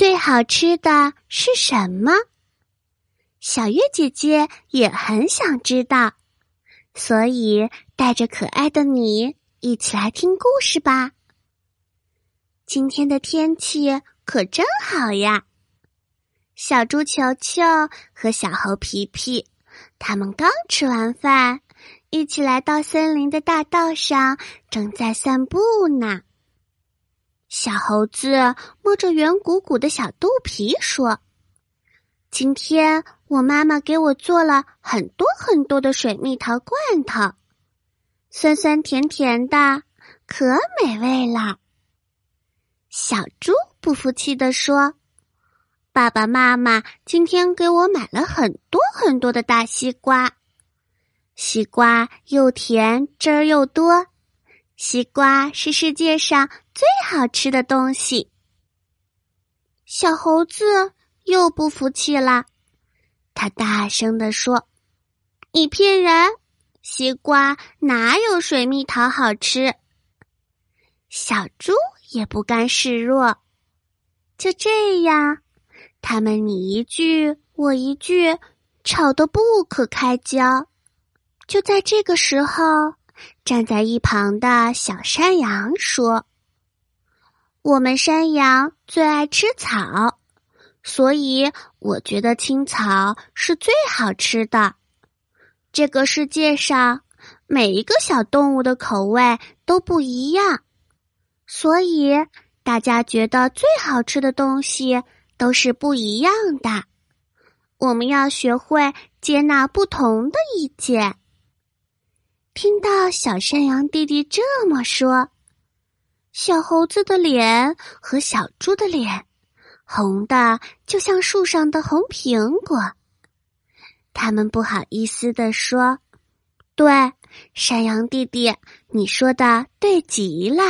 最好吃的是什么？小月姐姐也很想知道，所以带着可爱的你一起来听故事吧。今天的天气可真好呀！小猪球球和小猴皮皮，他们刚吃完饭，一起来到森林的大道上，正在散步呢。小猴子摸着圆鼓鼓的小肚皮说：“今天我妈妈给我做了很多很多的水蜜桃罐头，酸酸甜甜的，可美味了。”小猪不服气地说：“爸爸妈妈今天给我买了很多很多的大西瓜，西瓜又甜，汁儿又多。”西瓜是世界上最好吃的东西。小猴子又不服气了，他大声地说：“你骗人！西瓜哪有水蜜桃好吃？”小猪也不甘示弱。就这样，他们你一句我一句，吵得不可开交。就在这个时候。站在一旁的小山羊说：“我们山羊最爱吃草，所以我觉得青草是最好吃的。这个世界上每一个小动物的口味都不一样，所以大家觉得最好吃的东西都是不一样的。我们要学会接纳不同的意见。”听到小山羊弟弟这么说，小猴子的脸和小猪的脸红的就像树上的红苹果。他们不好意思地说：“对，山羊弟弟，你说的对极了。”